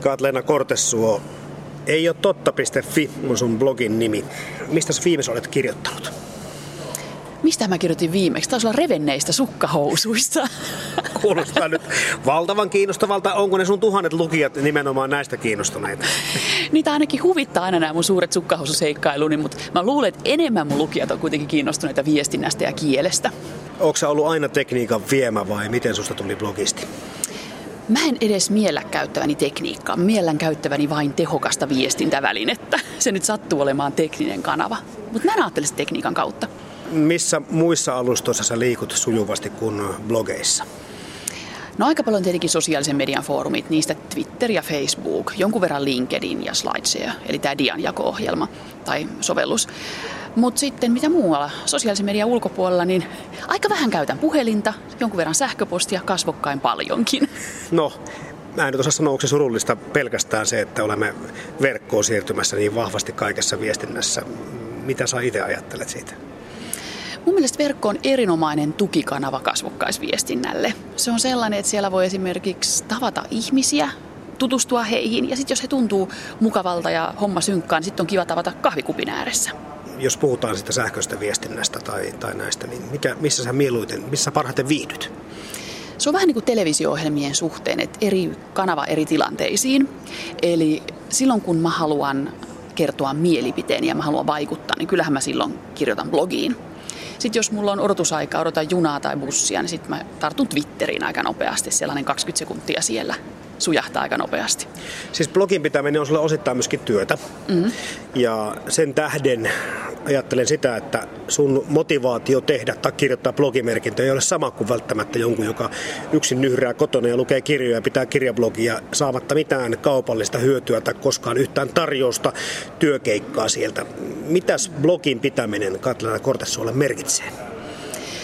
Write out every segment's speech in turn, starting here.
Katlena Kortesuo, ei ole totta.fi, on sun blogin nimi. Mistä sä viimeis olet kirjoittanut? Mistä mä kirjoitin viimeksi? Taisi olla revenneistä sukkahousuista. Kuulostaa nyt valtavan kiinnostavalta. Onko ne sun tuhannet lukijat nimenomaan näistä kiinnostuneita? Niitä ainakin huvittaa aina nämä mun suuret sukkahoususeikkailuni, mutta mä luulen, että enemmän mun lukijat on kuitenkin kiinnostuneita viestinnästä ja kielestä. Onko ollut aina tekniikan viemä vai miten susta tuli blogisti? Mä en edes miellä käyttäväni tekniikkaa. Miellän käyttäväni vain tehokasta viestintävälinettä. Se nyt sattuu olemaan tekninen kanava. Mutta mä en ajattele tekniikan kautta. Missä muissa alustoissa sä liikut sujuvasti kuin blogeissa? No aika paljon tietenkin sosiaalisen median foorumit, niistä Twitter ja Facebook, jonkun verran LinkedIn ja SlideShare, eli tämä dianjako-ohjelma tai sovellus. Mutta sitten mitä muualla, sosiaalisen median ulkopuolella, niin aika vähän käytän puhelinta, jonkun verran sähköpostia, kasvokkain paljonkin. No, mä en osaa sanoa, onko se surullista pelkästään se, että olemme verkkoon siirtymässä niin vahvasti kaikessa viestinnässä. Mitä sä itse ajattelet siitä? Mun mielestä verkko on erinomainen tukikanava kasvokkaisviestinnälle. Se on sellainen, että siellä voi esimerkiksi tavata ihmisiä, tutustua heihin ja sitten jos he tuntuu mukavalta ja homma synkkään, niin sitten on kiva tavata kahvikupin ääressä. Jos puhutaan sitä sähköistä viestinnästä tai, tai näistä, niin mikä, missä sä mieluiten, missä parhaiten viihdyt? Se on vähän niin kuin televisio-ohjelmien suhteen, että eri kanava eri tilanteisiin. Eli silloin kun mä haluan kertoa mielipiteeni ja mä haluan vaikuttaa, niin kyllähän mä silloin kirjoitan blogiin. Sitten jos mulla on odotusaika, odotan junaa tai bussia, niin sitten mä tartun Twitteriin aika nopeasti. Sellainen 20 sekuntia siellä sujahtaa aika nopeasti. Siis blogin pitäminen on sulle osittain myöskin työtä. Mm-hmm. Ja sen tähden ajattelen sitä, että sun motivaatio tehdä tai kirjoittaa blogimerkintöjä ei ole sama kuin välttämättä jonkun, joka yksin nyhrää kotona ja lukee kirjoja ja pitää kirjablogia saamatta mitään kaupallista hyötyä tai koskaan yhtään tarjousta työkeikkaa sieltä. Mitäs blogin pitäminen Katlana Kortesuolle merkitsee?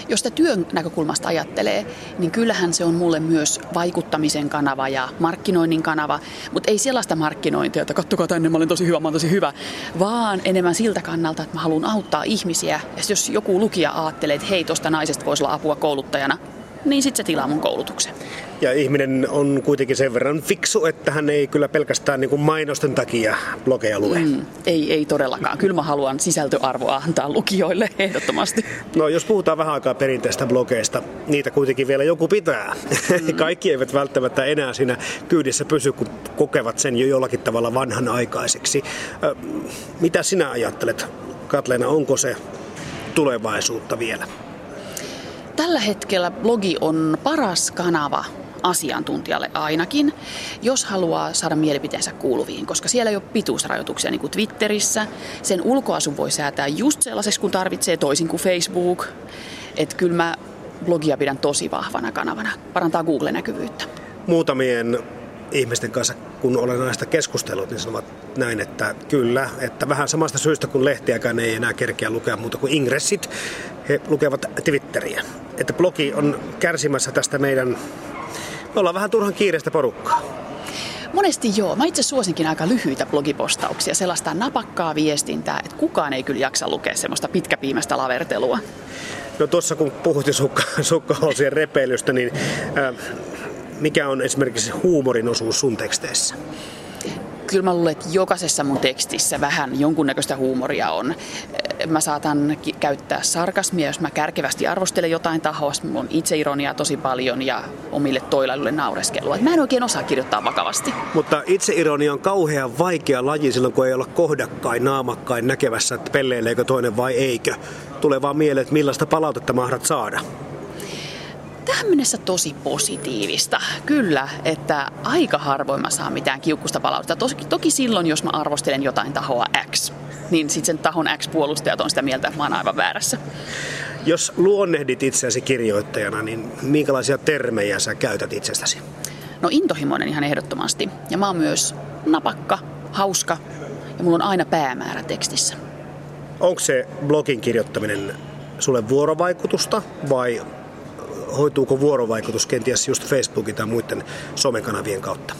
Jos sitä työn näkökulmasta ajattelee, niin kyllähän se on mulle myös vaikuttamisen kanava ja markkinoinnin kanava, mutta ei sellaista markkinointia, että kattokaa tänne, mä olen tosi hyvä, mä olen tosi hyvä, vaan enemmän siltä kannalta, että mä haluan auttaa ihmisiä. Ja jos joku lukija ajattelee, että hei, tuosta naisesta voisi olla apua kouluttajana, niin sitten se tilaa mun koulutuksen. Ja ihminen on kuitenkin sen verran fiksu, että hän ei kyllä pelkästään niin kuin mainosten takia blogeja lue. Mm, ei, ei todellakaan. Kyllä mä haluan sisältöarvoa antaa lukijoille ehdottomasti. No jos puhutaan vähän aikaa perinteistä blogeista, niitä kuitenkin vielä joku pitää. Mm. Kaikki eivät välttämättä enää siinä kyydissä pysy, kun kokevat sen jo jollakin tavalla vanhanaikaiseksi. Mitä sinä ajattelet, Katleena, onko se tulevaisuutta vielä? Tällä hetkellä blogi on paras kanava asiantuntijalle ainakin, jos haluaa saada mielipiteensä kuuluviin, koska siellä ei ole pituusrajoituksia niin kuin Twitterissä. Sen ulkoasun voi säätää just sellaiseksi, kun tarvitsee, toisin kuin Facebook. Että kyllä mä blogia pidän tosi vahvana kanavana. Parantaa Google-näkyvyyttä. Muutamien ihmisten kanssa, kun olen näistä keskustellut, niin sanovat näin, että kyllä, että vähän samasta syystä kuin lehtiäkään ei enää kerkeä lukea muuta kuin ingressit, he lukevat Twitteriä. Että blogi on kärsimässä tästä meidän, me ollaan vähän turhan kiireistä porukkaa. Monesti joo. Mä itse suosinkin aika lyhyitä blogipostauksia, sellaista napakkaa viestintää, että kukaan ei kyllä jaksa lukea semmoista pitkäpiimästä lavertelua. No tuossa kun puhuttiin sukka, sukkahousien repeilystä, niin äh, mikä on esimerkiksi huumorin osuus sun teksteissä? Kyllä mä luulen, että jokaisessa mun tekstissä vähän jonkunnäköistä huumoria on. Mä saatan käyttää sarkasmia, jos mä kärkevästi arvostelen jotain tahoa. Mulla on itseironiaa tosi paljon ja omille toilailuille naureskelua. Mä en oikein osaa kirjoittaa vakavasti. Mutta itseironia on kauhean vaikea laji silloin, kun ei olla kohdakkain, naamakkain näkevässä, että pelleileekö toinen vai eikö. Tulee vaan mieleen, että millaista palautetta mahdat saada tähän mennessä tosi positiivista. Kyllä, että aika harvoin mä saan mitään kiukkusta palautetta. Toki, toki silloin, jos mä arvostelen jotain tahoa X, niin sitten sen tahon X-puolustajat on sitä mieltä, että mä oon aivan väärässä. Jos luonnehdit itseäsi kirjoittajana, niin minkälaisia termejä sä käytät itsestäsi? No intohimoinen ihan ehdottomasti. Ja mä oon myös napakka, hauska ja mulla on aina päämäärä tekstissä. Onko se blogin kirjoittaminen sulle vuorovaikutusta vai hoituuko vuorovaikutus kenties just Facebookin tai muiden somekanavien kautta?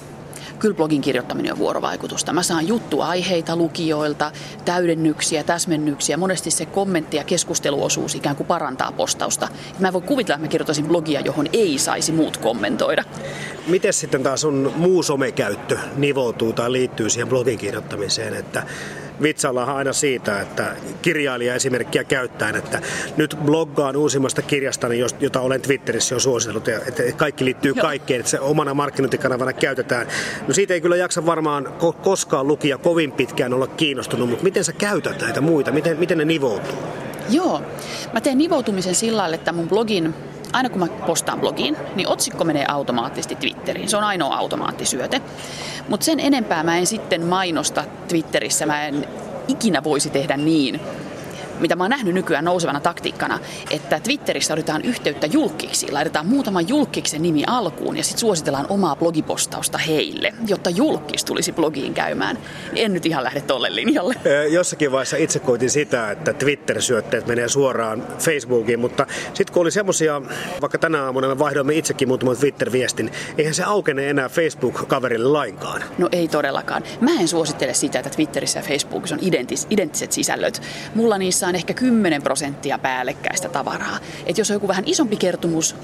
kyllä blogin kirjoittaminen on vuorovaikutusta. Mä saan juttuaiheita lukijoilta, täydennyksiä, täsmennyksiä. Monesti se kommentti ja keskusteluosuus ikään kuin parantaa postausta. Mä en voi kuvitella, että mä kirjoittaisin blogia, johon ei saisi muut kommentoida. Miten sitten taas sun muu somekäyttö nivoutuu tai liittyy siihen blogin kirjoittamiseen? Että vitsaillaan aina siitä, että kirjailija esimerkkiä käyttäen, että nyt bloggaan uusimmasta kirjastani, jota olen Twitterissä jo suositellut, että kaikki liittyy kaikkeen, että se omana markkinointikanavana käytetään. No siitä ei kyllä jaksa varmaan koskaan lukija kovin pitkään olla kiinnostunut, mutta miten sä käytät näitä muita, miten, miten ne nivoutuu? Joo, mä teen nivoutumisen sillä lailla, että mun blogin aina kun mä postaan blogiin, niin otsikko menee automaattisesti Twitteriin. Se on ainoa automaattisyöte. Mutta sen enempää mä en sitten mainosta Twitterissä. Mä en ikinä voisi tehdä niin, mitä mä oon nähnyt nykyään nousevana taktiikkana, että Twitterissä otetaan yhteyttä julkiksi, laitetaan muutama julkiksen nimi alkuun ja sitten suositellaan omaa blogipostausta heille, jotta julkis tulisi blogiin käymään. En nyt ihan lähde tolle linjalle. Jossakin vaiheessa itse koitin sitä, että Twitter-syötteet menee suoraan Facebookiin, mutta sitten kun oli semmoisia, vaikka tänä aamuna me vaihdoimme itsekin muutaman Twitter-viestin, eihän se aukene enää Facebook-kaverille lainkaan. No ei todellakaan. Mä en suosittele sitä, että Twitterissä ja Facebookissa on identis, identtiset sisällöt. Mulla niissä on ehkä 10 prosenttia päällekkäistä tavaraa. Et jos on joku vähän isompi kertomus,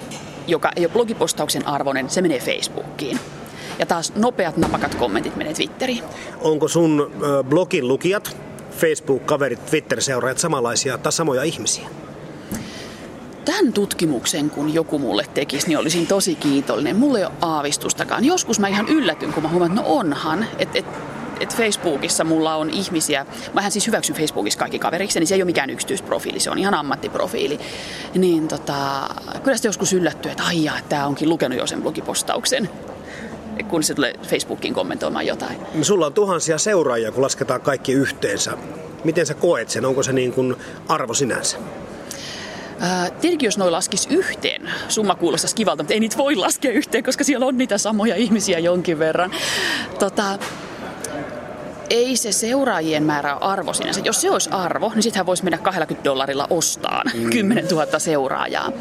joka ei ole blogipostauksen arvoinen, se menee Facebookiin. Ja taas nopeat napakat kommentit menee Twitteriin. Onko sun blogin lukijat, Facebook-kaverit, Twitter-seuraajat samanlaisia tai samoja ihmisiä? Tämän tutkimuksen, kun joku mulle tekisi, niin olisin tosi kiitollinen. Mulle ei ole aavistustakaan. Joskus mä ihan yllätyn, kun mä huomaan, että no onhan. Että et, että Facebookissa mulla on ihmisiä, mähän siis hyväksyn Facebookissa kaikki kaveriksi, niin se ei ole mikään yksityisprofiili, se on ihan ammattiprofiili. Niin tota, kyllä sitten joskus yllättyy, että aijaa, että tämä onkin lukenut jo sen blogipostauksen kun se tulee Facebookiin kommentoimaan jotain. No, sulla on tuhansia seuraajia, kun lasketaan kaikki yhteensä. Miten sä koet sen? Onko se niin kuin arvo sinänsä? tietenkin jos noin laskisi yhteen, summa kuulostaisi kivalta, mutta ei niitä voi laskea yhteen, koska siellä on niitä samoja ihmisiä jonkin verran. Tota, ei se seuraajien määrä ole arvo sinänsä. Jos se olisi arvo, niin sittenhän voisi mennä 20 dollarilla ostaan mm. 10 000 seuraajaa.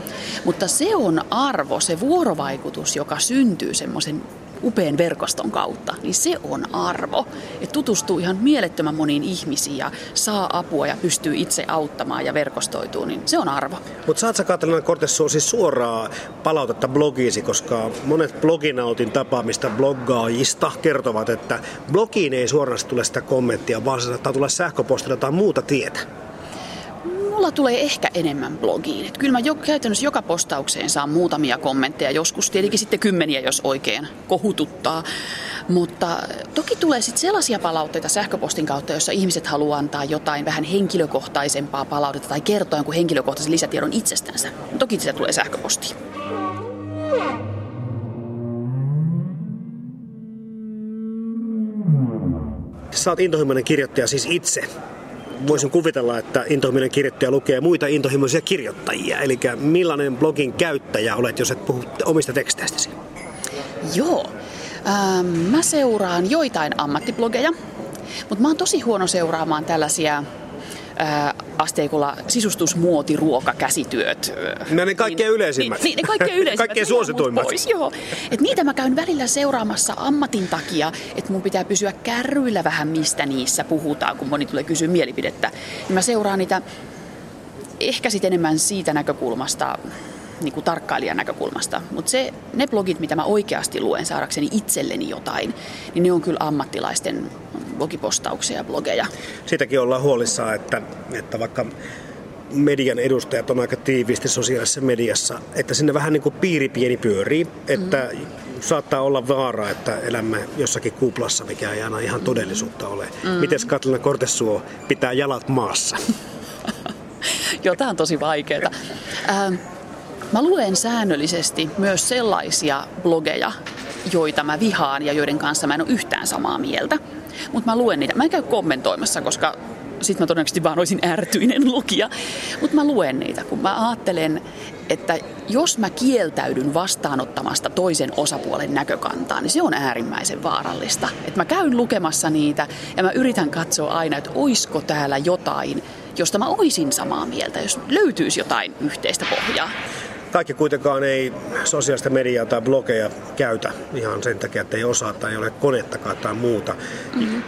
Mutta se on arvo, se vuorovaikutus, joka syntyy semmoisen upean verkoston kautta, niin se on arvo. Että tutustuu ihan mielettömän moniin ihmisiin ja saa apua ja pystyy itse auttamaan ja verkostoituu, niin se on arvo. Mutta saat sä Katalina Kortessu siis suoraa palautetta blogiisi, koska monet bloginautin tapaamista bloggaajista kertovat, että blogiin ei suoraan tule sitä kommenttia, vaan se saattaa tulla sähköpostilla tai muuta tietä mulla tulee ehkä enemmän blogiin. Et kyllä mä jo, käytännössä joka postaukseen saan muutamia kommentteja, joskus tietenkin sitten kymmeniä, jos oikein kohututtaa. Mutta toki tulee sitten sellaisia palautteita sähköpostin kautta, jossa ihmiset haluaa antaa jotain vähän henkilökohtaisempaa palautetta tai kertoa jonkun henkilökohtaisen lisätiedon itsestänsä. Toki sitä tulee sähköpostiin. Sä oot intohimoinen kirjoittaja siis itse voisin kuvitella, että intohimoinen kirjoittaja lukee muita intohimoisia kirjoittajia. Eli millainen blogin käyttäjä olet, jos et puhu omista teksteistäsi? Joo. Ähm, mä seuraan joitain ammattiblogeja, mutta mä oon tosi huono seuraamaan tällaisia asteikolla sisustusmuoti, ruoka, käsityöt. No ne kaikkein niin, yleisimmät. Niin, ne kaikkein yleisimmät. kaikkein suosituimmat. Pois, joo. Et niitä mä käyn välillä seuraamassa ammatin takia, että mun pitää pysyä kärryillä vähän, mistä niissä puhutaan, kun moni tulee kysyä mielipidettä. Niin mä seuraan niitä ehkä sitten enemmän siitä näkökulmasta, niin kuin tarkkailijan näkökulmasta. Mutta ne blogit, mitä mä oikeasti luen saadakseni itselleni jotain, niin ne on kyllä ammattilaisten blogipostauksia ja blogeja. Sitäkin ollaan huolissaan, että, että vaikka median edustajat on aika tiiviisti sosiaalisessa mediassa, että sinne vähän niin kuin piiri pieni pyörii, että mm. saattaa olla vaara, että elämme jossakin kuplassa, mikä ei aina ihan todellisuutta ole. Mm. Miten Katlina Kortesuo pitää jalat maassa? Joo, tämä on tosi vaikeaa. Ähm, mä luen säännöllisesti myös sellaisia blogeja, joita mä vihaan ja joiden kanssa mä en ole yhtään samaa mieltä. Mutta mä luen niitä. Mä en käy kommentoimassa, koska sitten mä todennäköisesti vaan olisin ärtyinen lukija. Mutta mä luen niitä, kun mä ajattelen, että jos mä kieltäydyn vastaanottamasta toisen osapuolen näkökantaa, niin se on äärimmäisen vaarallista. Että mä käyn lukemassa niitä ja mä yritän katsoa aina, että oisko täällä jotain, josta mä oisin samaa mieltä, jos löytyisi jotain yhteistä pohjaa. Kaikki kuitenkaan ei sosiaalista mediaa tai blogeja käytä ihan sen takia, että ei osaa tai ei ole konettakaan tai muuta. Mm-hmm.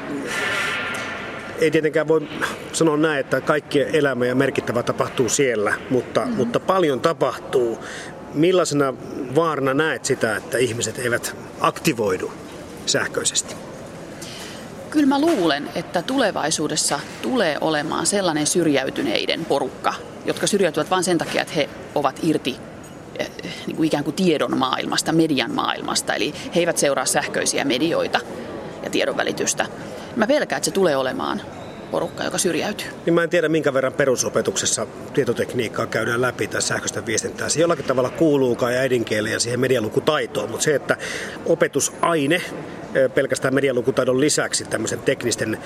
Ei tietenkään voi sanoa näin, että kaikki elämä ja merkittävä tapahtuu siellä, mutta, mm-hmm. mutta paljon tapahtuu. Millaisena vaarana näet sitä, että ihmiset eivät aktivoidu sähköisesti? Kyllä mä luulen, että tulevaisuudessa tulee olemaan sellainen syrjäytyneiden porukka, jotka syrjäytyvät vain sen takia, että he ovat irti niin kuin ikään kuin tiedon maailmasta, median maailmasta. Eli he eivät seuraa sähköisiä medioita ja tiedonvälitystä. Mä pelkään, että se tulee olemaan porukka, joka syrjäytyy. Niin mä en tiedä, minkä verran perusopetuksessa tietotekniikkaa käydään läpi tai sähköistä viestintää. Se jollakin tavalla kuuluukaan ja äidinkieli ja siihen medialukutaitoon, mutta se, että opetusaine pelkästään medialukutaidon lisäksi tämmöisen teknisten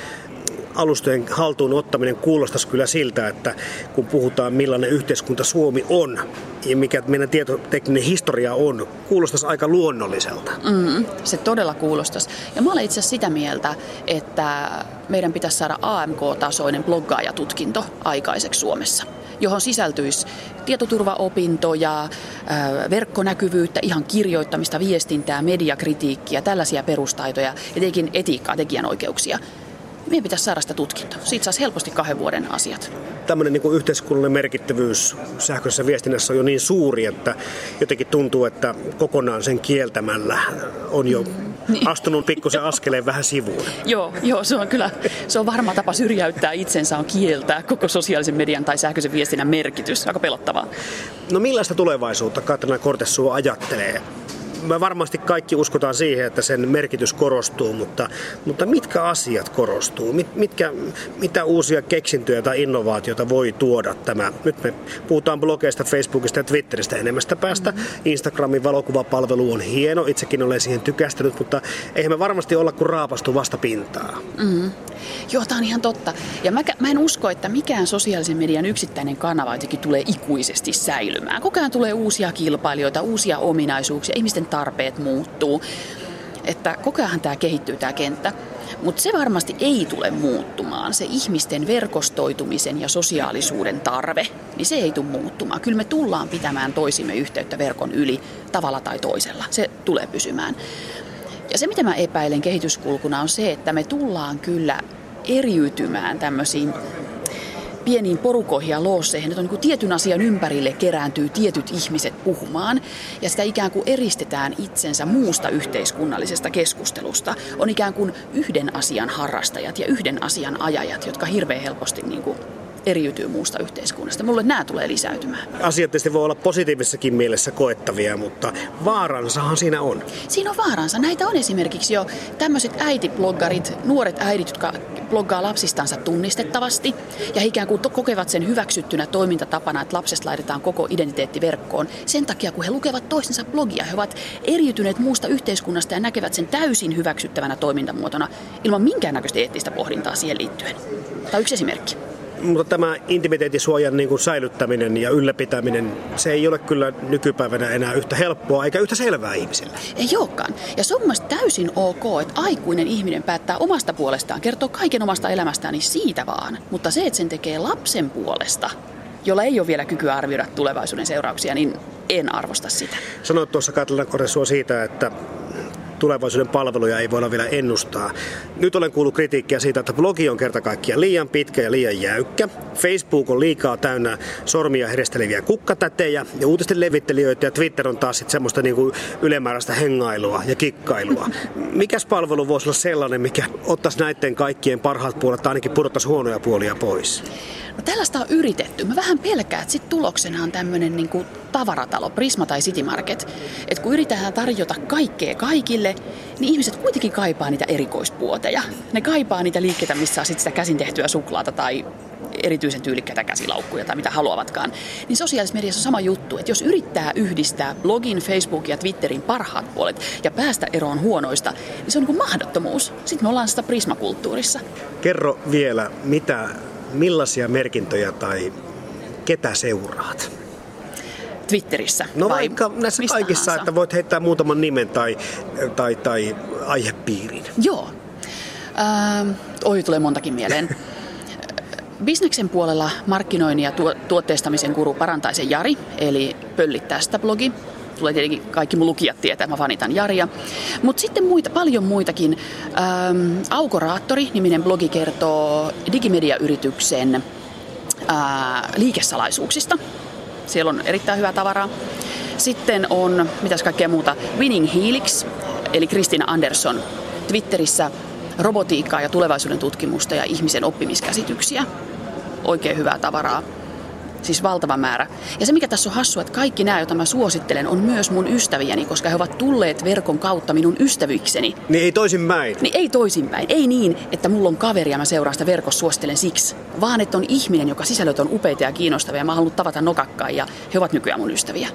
alustojen haltuun ottaminen kuulostaisi kyllä siltä, että kun puhutaan millainen yhteiskunta Suomi on ja mikä meidän tietotekninen historia on, kuulostaisi aika luonnolliselta. Mm, se todella kuulostaisi. Ja mä olen itse asiassa sitä mieltä, että meidän pitäisi saada AMK-tasoinen bloggaajatutkinto aikaiseksi Suomessa johon sisältyisi tietoturvaopintoja, verkkonäkyvyyttä, ihan kirjoittamista, viestintää, mediakritiikkiä, tällaisia perustaitoja ja tekin etiikkaa, tekijänoikeuksia meidän pitäisi saada sitä tutkintoa. Siitä saisi helposti kahden vuoden asiat. Tämmöinen niin yhteiskunnallinen merkittävyys sähköisessä viestinnässä on jo niin suuri, että jotenkin tuntuu, että kokonaan sen kieltämällä on jo niin. astunut pikkusen askeleen vähän sivuun. joo, joo, se on kyllä se on varma tapa syrjäyttää itsensä on kieltää koko sosiaalisen median tai sähköisen viestinnän merkitys. Aika pelottavaa. No millaista tulevaisuutta Katrina Kortessuo ajattelee me varmasti kaikki uskotaan siihen, että sen merkitys korostuu, mutta, mutta mitkä asiat korostuu? Mit, mitkä, mitä uusia keksintöjä tai innovaatioita voi tuoda tämä? Nyt me puhutaan blogeista, Facebookista ja Twitteristä enemmästä päästä. Mm-hmm. Instagramin valokuvapalvelu on hieno, itsekin olen siihen tykästynyt, mutta eihän me varmasti olla kuin raapastu vasta pintaa. Mm-hmm. Joo, tämä on ihan totta. Ja mä, mä en usko, että mikään sosiaalisen median yksittäinen kanava jotenkin tulee ikuisesti säilymään. Koko ajan tulee uusia kilpailijoita, uusia ominaisuuksia, ihmisten tarpeet muuttuu. Että koko ajan tämä kehittyy tämä kenttä. Mutta se varmasti ei tule muuttumaan. Se ihmisten verkostoitumisen ja sosiaalisuuden tarve, niin se ei tule muuttumaan. Kyllä me tullaan pitämään toisimme yhteyttä verkon yli tavalla tai toisella. Se tulee pysymään. Ja se, mitä mä epäilen kehityskulkuna, on se, että me tullaan kyllä eriytymään tämmöisiin pieniin porukoihin ja loosseihin, että on niin tietyn asian ympärille kerääntyy tietyt ihmiset puhumaan ja sitä ikään kuin eristetään itsensä muusta yhteiskunnallisesta keskustelusta. On ikään kuin yhden asian harrastajat ja yhden asian ajajat, jotka hirveän helposti niin kuin eriytyy muusta yhteiskunnasta. Mulle nämä tulee lisäytymään. Asiat tietysti voi olla positiivisessakin mielessä koettavia, mutta vaaransahan siinä on. Siinä on vaaransa. Näitä on esimerkiksi jo tämmöiset äitibloggarit, nuoret äidit, jotka bloggaa lapsistansa tunnistettavasti ja he ikään kuin kokevat sen hyväksyttynä toimintatapana, että lapsesta laitetaan koko identiteetti verkkoon. Sen takia, kun he lukevat toisensa blogia, he ovat eriytyneet muusta yhteiskunnasta ja näkevät sen täysin hyväksyttävänä toimintamuotona ilman minkäännäköistä eettistä pohdintaa siihen liittyen. Tämä on yksi esimerkki mutta tämä intimiteettisuojan niin kuin säilyttäminen ja ylläpitäminen, se ei ole kyllä nykypäivänä enää yhtä helppoa eikä yhtä selvää ihmisille. Ei olekaan. Ja se on täysin ok, että aikuinen ihminen päättää omasta puolestaan, kertoo kaiken omasta elämästään, niin siitä vaan. Mutta se, että sen tekee lapsen puolesta, jolla ei ole vielä kykyä arvioida tulevaisuuden seurauksia, niin en arvosta sitä. Sanoit tuossa Katlana Koresua siitä, että tulevaisuuden palveluja ei voida vielä ennustaa. Nyt olen kuullut kritiikkiä siitä, että blogi on kerta kaikkiaan liian pitkä ja liian jäykkä. Facebook on liikaa täynnä sormia heristeleviä kukkatätejä ja uutisten levittelijöitä ja Twitter on taas sitten semmoista niin kuin ylimääräistä hengailua ja kikkailua. Mikäs palvelu voisi olla sellainen, mikä ottaisi näiden kaikkien parhaat puolet tai ainakin pudottaisi huonoja puolia pois? No tällaista on yritetty. Mä vähän pelkään, että sit tuloksena on tämmöinen niin tavaratalo, Prisma tai City Market. Että kun yritetään tarjota kaikkea kaikille, niin ihmiset kuitenkin kaipaa niitä erikoispuoteja. Ne kaipaa niitä liikkeitä, missä on sit sitä käsin tehtyä suklaata tai erityisen tyylikkäitä käsilaukkuja tai mitä haluavatkaan. Niin sosiaalisessa mediassa on sama juttu, että jos yrittää yhdistää blogin, Facebookin ja Twitterin parhaat puolet ja päästä eroon huonoista, niin se on niin kuin mahdottomuus. Sitten me ollaan sitä prismakulttuurissa. Kerro vielä, mitä millaisia merkintöjä tai ketä seuraat? Twitterissä? No vai vaikka näissä kaikissa, tahansa? että voit heittää muutaman nimen tai, tai, tai aihepiirin. Joo. Ähm, oi, tulee montakin mieleen. bisneksen puolella markkinoinnin ja tuotteistamisen guru Parantaisen Jari, eli Pöllit tästä blogi. Tulee tietenkin kaikki mun lukijat tietää, mä vanitan Jaria. Mutta sitten muita, paljon muitakin. Ähm, Aukoraattori, niminen blogi kertoo digimediayrityksen ää, liikesalaisuuksista. Siellä on erittäin hyvää tavaraa. Sitten on, mitäs kaikkea muuta, Winning Helix, eli Kristina Andersson Twitterissä robotiikkaa ja tulevaisuuden tutkimusta ja ihmisen oppimiskäsityksiä. Oikein hyvää tavaraa. Siis valtava määrä. Ja se mikä tässä on hassua, että kaikki nämä, joita mä suosittelen, on myös mun ystäviäni, koska he ovat tulleet verkon kautta minun ystävyikseni. Niin ei toisinpäin. Niin ei toisinpäin. Ei niin, että mulla on kaveri ja mä seuraan sitä verkossa suosittelen siksi, vaan että on ihminen, joka sisällöt on upeita ja kiinnostavia. Mä haluan tavata nokakkaan ja he ovat nykyään mun ystäviä.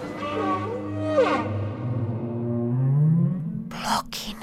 Blogin